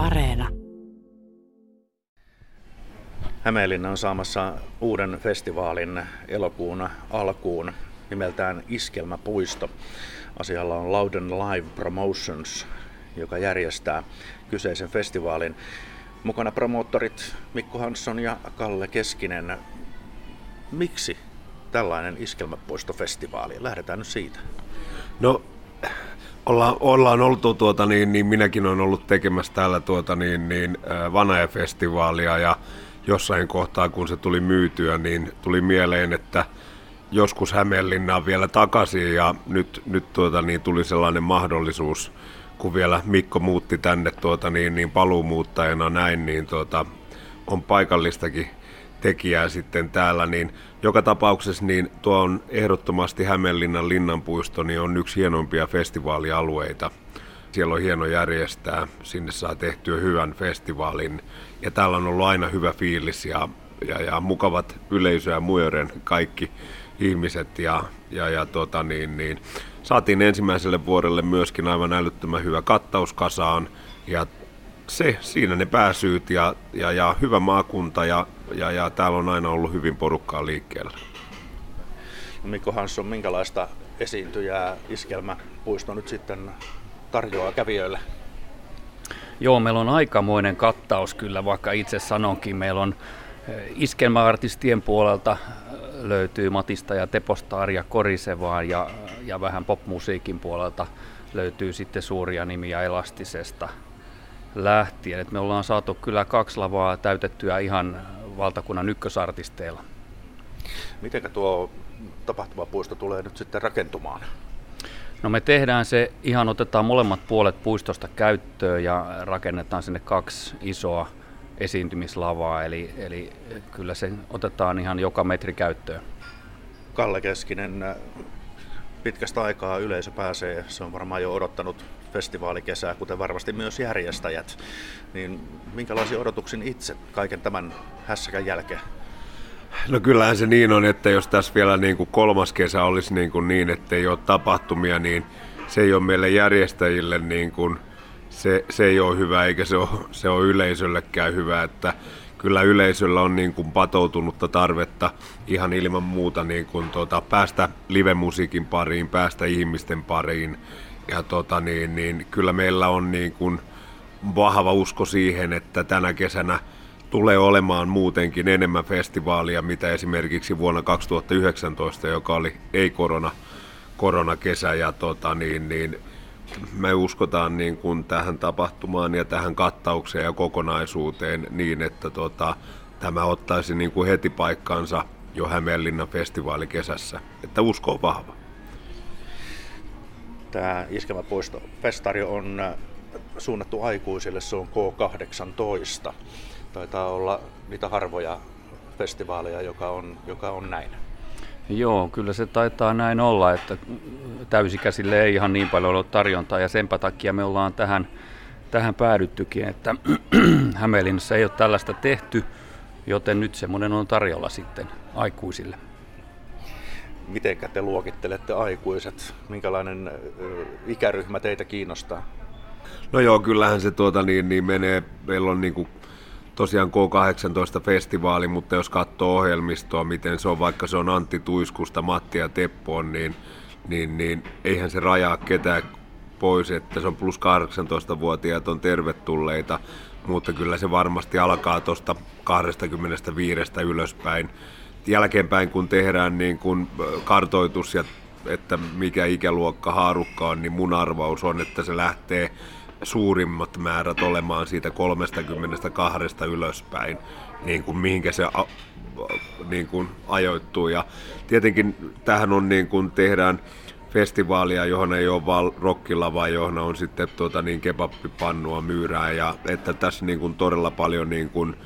Areena. Hämeenlinna on saamassa uuden festivaalin elokuun alkuun nimeltään Iskelmäpuisto. Asialla on Louden Live Promotions, joka järjestää kyseisen festivaalin. Mukana promoottorit Mikko Hansson ja Kalle Keskinen. Miksi tällainen iskelmäpuistofestivaali? Lähdetään nyt siitä. No, ollaan, ollaan oltu, tuota, niin, niin minäkin olen ollut tekemässä täällä tuota, niin, niin, Vanaja-festivaalia ja jossain kohtaa, kun se tuli myytyä, niin tuli mieleen, että joskus Hämeenlinnaan vielä takaisin ja nyt, nyt tuota, niin tuli sellainen mahdollisuus, kun vielä Mikko muutti tänne tuota, niin, niin paluumuuttajana näin, niin tuota, on paikallistakin tekijää sitten täällä, niin joka tapauksessa niin tuo on ehdottomasti Hämeenlinnan linnanpuisto, niin on yksi hienompia festivaalialueita. Siellä on hieno järjestää, sinne saa tehtyä hyvän festivaalin. Ja täällä on ollut aina hyvä fiilis ja, ja, ja mukavat yleisö ja muoren kaikki ihmiset ja, ja, ja tota niin, niin, saatiin ensimmäiselle vuodelle myöskin aivan älyttömän hyvä kattaus kasaan. Ja se, siinä ne pääsyyt ja, ja, ja hyvä maakunta ja, ja, ja täällä on aina ollut hyvin porukkaa liikkeellä. Mikko Hansson, minkälaista esiintyjää iskelmäpuisto nyt sitten tarjoaa kävijöille? Joo, meillä on aikamoinen kattaus kyllä, vaikka itse sanonkin. Meillä on eh, iskelmäartistien puolelta eh, löytyy Matista ja Teposta Arja Korisevaan ja, ja vähän popmusiikin puolelta löytyy sitten suuria nimiä Elastisesta lähtien. Et me ollaan saatu kyllä kaksi lavaa täytettyä ihan valtakunnan ykkösartisteilla. Miten tuo tapahtumapuisto tulee nyt sitten rakentumaan? No me tehdään se, ihan otetaan molemmat puolet puistosta käyttöön ja rakennetaan sinne kaksi isoa esiintymislavaa, eli, eli kyllä se otetaan ihan joka metri käyttöön. Kalle Keskinen, pitkästä aikaa yleisö pääsee, se on varmaan jo odottanut festivaalikesää, kuten varmasti myös järjestäjät. Niin minkälaisia odotuksin itse kaiken tämän hässäkän jälkeen? No kyllähän se niin on, että jos tässä vielä niin kuin kolmas kesä olisi niin, kuin niin että ei ole tapahtumia, niin se ei ole meille järjestäjille niin kuin, se, se ei ole hyvä eikä se ole, se ole yleisöllekään hyvä, että kyllä yleisöllä on niin kuin patoutunutta tarvetta ihan ilman muuta niin kuin tuota, päästä livemusiikin pariin, päästä ihmisten pariin ja tota, niin, niin, kyllä meillä on niin kuin vahva usko siihen, että tänä kesänä tulee olemaan muutenkin enemmän festivaalia, mitä esimerkiksi vuonna 2019, joka oli ei-korona koronakesä. Ja tota, niin, niin, me uskotaan niin kuin tähän tapahtumaan ja tähän kattaukseen ja kokonaisuuteen niin, että tota, tämä ottaisi niin kuin heti paikkansa jo Hämeenlinnan festivaalikesässä. Että usko on vahva. Tämä Iskelmäpuisto festari on suunnattu aikuisille, se on K18 taitaa olla niitä harvoja festivaaleja, joka on, joka on näin. Joo, kyllä se taitaa näin olla, että täysikäsille ei ihan niin paljon ole tarjontaa ja senpä takia me ollaan tähän, tähän päädyttykin, että Hämeenlinnassa ei ole tällaista tehty, joten nyt semmoinen on tarjolla sitten aikuisille. Miten te luokittelette aikuiset? Minkälainen ikäryhmä teitä kiinnostaa? No joo, kyllähän se tuota niin, niin menee, meillä on niin kuin tosiaan K18-festivaali, mutta jos katsoo ohjelmistoa, miten se on, vaikka se on Antti Tuiskusta, Matti ja Teppoon, niin, niin, niin eihän se rajaa ketään pois, että se on plus 18-vuotiaat on tervetulleita, mutta kyllä se varmasti alkaa tuosta 25 ylöspäin. Jälkeenpäin kun tehdään niin kun kartoitus ja että mikä ikäluokka haarukka on, niin mun arvaus on, että se lähtee suurimmat määrät olemaan siitä 32 ylöspäin, niin kuin mihinkä se a, niin kuin ajoittuu. Ja tietenkin tähän on niin kuin tehdään festivaalia, johon ei ole vaan rockilava, johon on sitten tuota, niin kebappipannua myyrää ja että tässä niin kuin todella paljon niin kuin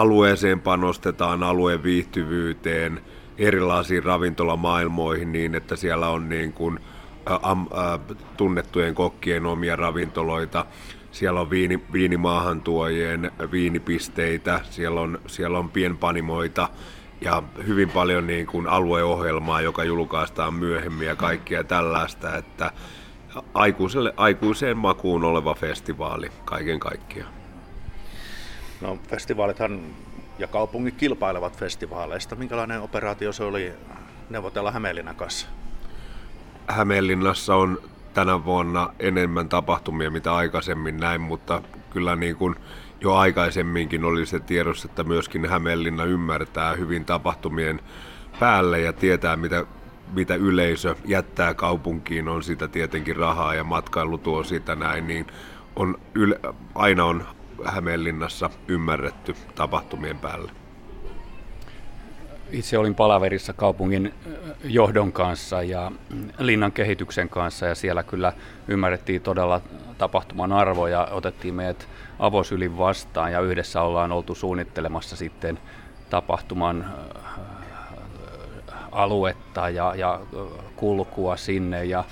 alueeseen panostetaan, alueen viihtyvyyteen, erilaisiin ravintolamaailmoihin niin, että siellä on niin kuin, ä, tunnettujen kokkien omia ravintoloita. Siellä on viini, viinimaahantuojien viinipisteitä, siellä on, siellä on pienpanimoita ja hyvin paljon niin kuin alueohjelmaa, joka julkaistaan myöhemmin ja kaikkia tällaista, että aikuiselle, aikuiseen makuun oleva festivaali kaiken kaikkiaan. No festivaalithan ja kaupungit kilpailevat festivaaleista. Minkälainen operaatio se oli neuvotella Hämeenlinnan kanssa? Hämeenlinnassa on tänä vuonna enemmän tapahtumia, mitä aikaisemmin näin, mutta kyllä niin kuin jo aikaisemminkin oli se tiedossa, että myöskin Hämeenlinna ymmärtää hyvin tapahtumien päälle ja tietää, mitä, mitä yleisö jättää kaupunkiin, on sitä tietenkin rahaa ja matkailu tuo sitä näin, niin on yle, aina on Hämeenlinnassa ymmärretty tapahtumien päälle. Itse olin palaverissa kaupungin johdon kanssa ja linnan kehityksen kanssa ja siellä kyllä ymmärrettiin todella tapahtuman arvo ja otettiin meidät avosylin vastaan ja yhdessä ollaan oltu suunnittelemassa sitten tapahtuman aluetta ja, ja kulkua sinne ja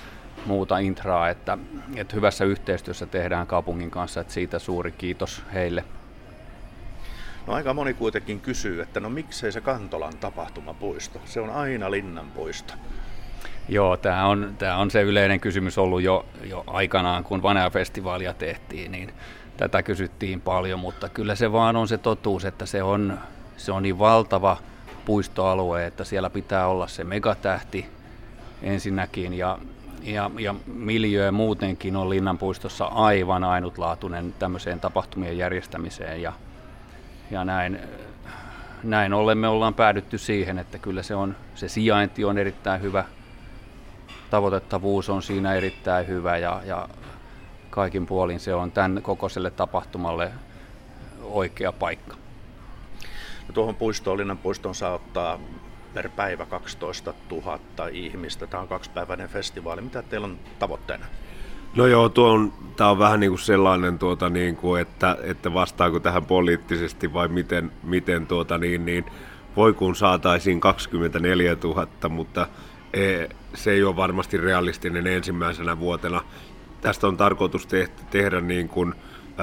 muuta intraa, että, että hyvässä yhteistyössä tehdään kaupungin kanssa, että siitä suuri kiitos heille. No aika moni kuitenkin kysyy, että no miksei se Kantolan tapahtumapuisto? Se on aina linnanpuisto. Joo, tämä on, tämä on se yleinen kysymys ollut jo, jo aikanaan, kun Vanea-festivaalia tehtiin, niin tätä kysyttiin paljon, mutta kyllä se vaan on se totuus, että se on, se on niin valtava puistoalue, että siellä pitää olla se megatähti ensinnäkin ja, ja, ja miljöö muutenkin on Linnanpuistossa aivan ainutlaatuinen tämmöiseen tapahtumien järjestämiseen ja, ja näin, näin ollen me ollaan päädytty siihen, että kyllä se, on, se sijainti on erittäin hyvä, tavoitettavuus on siinä erittäin hyvä ja, ja kaikin puolin se on tämän kokoiselle tapahtumalle oikea paikka. No tuohon puistoon, Linnan puistoon saa ottaa per päivä 12 000 ihmistä. Tämä on kaksipäiväinen festivaali. Mitä teillä on tavoitteena? No joo, tuo on, tämä on vähän niin kuin sellainen, tuota, niin kuin, että, että vastaako tähän poliittisesti vai miten, miten tuota, niin, niin, voi kun saataisiin 24 000, mutta e, se ei ole varmasti realistinen ensimmäisenä vuotena. Tästä on tarkoitus te- tehdä niin kuin,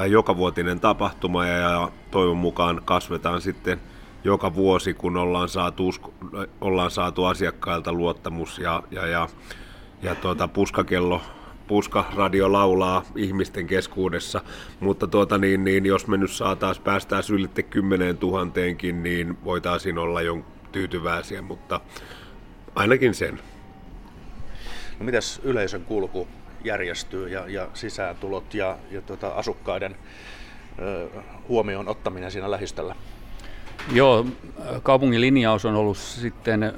joka vuotinen tapahtuma ja toivon mukaan kasvetaan sitten joka vuosi, kun ollaan saatu, ollaan saatu asiakkailta luottamus ja, ja, ja, ja tuota, puskakello puskaradio laulaa ihmisten keskuudessa, mutta tuota, niin, niin, jos me nyt saataisiin päästää ylitte 10 tuhanteenkin, niin voitaisiin olla jo tyytyväisiä, mutta ainakin sen. No mitäs yleisön kulku järjestyy ja, ja sisääntulot ja, ja tuota, asukkaiden ö, huomioon ottaminen siinä lähistöllä? Joo, kaupungin linjaus on ollut sitten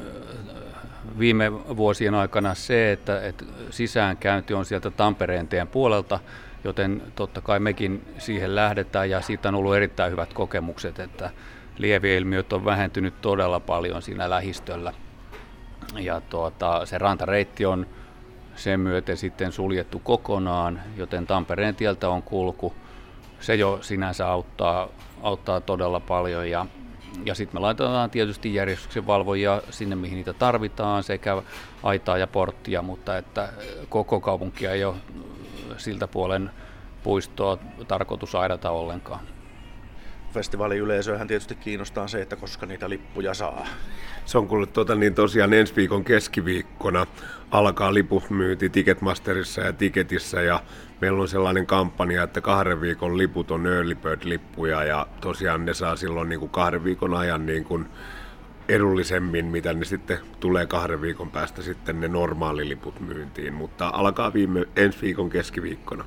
viime vuosien aikana se, että, että sisäänkäynti on sieltä Tampereen tien puolelta, joten totta kai mekin siihen lähdetään ja siitä on ollut erittäin hyvät kokemukset, että lieviilmiöt on vähentynyt todella paljon siinä lähistöllä. Ja tuota, se rantareitti on sen myöten sitten suljettu kokonaan, joten Tampereen tieltä on kulku. Se jo sinänsä auttaa, auttaa todella paljon ja ja sitten me laitetaan tietysti järjestyksen valvojia sinne, mihin niitä tarvitaan, sekä aitaa ja porttia, mutta että koko kaupunkia ei ole siltä puolen puistoa tarkoitus aidata ollenkaan. Festivaaliyleisöhän tietysti kiinnostaa se, että koska niitä lippuja saa. Se on kuule tuota, niin tosiaan ensi viikon keskiviikkona alkaa lipumyynti Ticketmasterissa ja Ticketissä ja meillä on sellainen kampanja, että kahden viikon liput on early bird-lippuja ja tosiaan ne saa silloin niin kuin kahden viikon ajan niin kuin edullisemmin, mitä ne sitten tulee kahden viikon päästä sitten ne normaaliliput myyntiin, mutta alkaa viime ensi viikon keskiviikkona.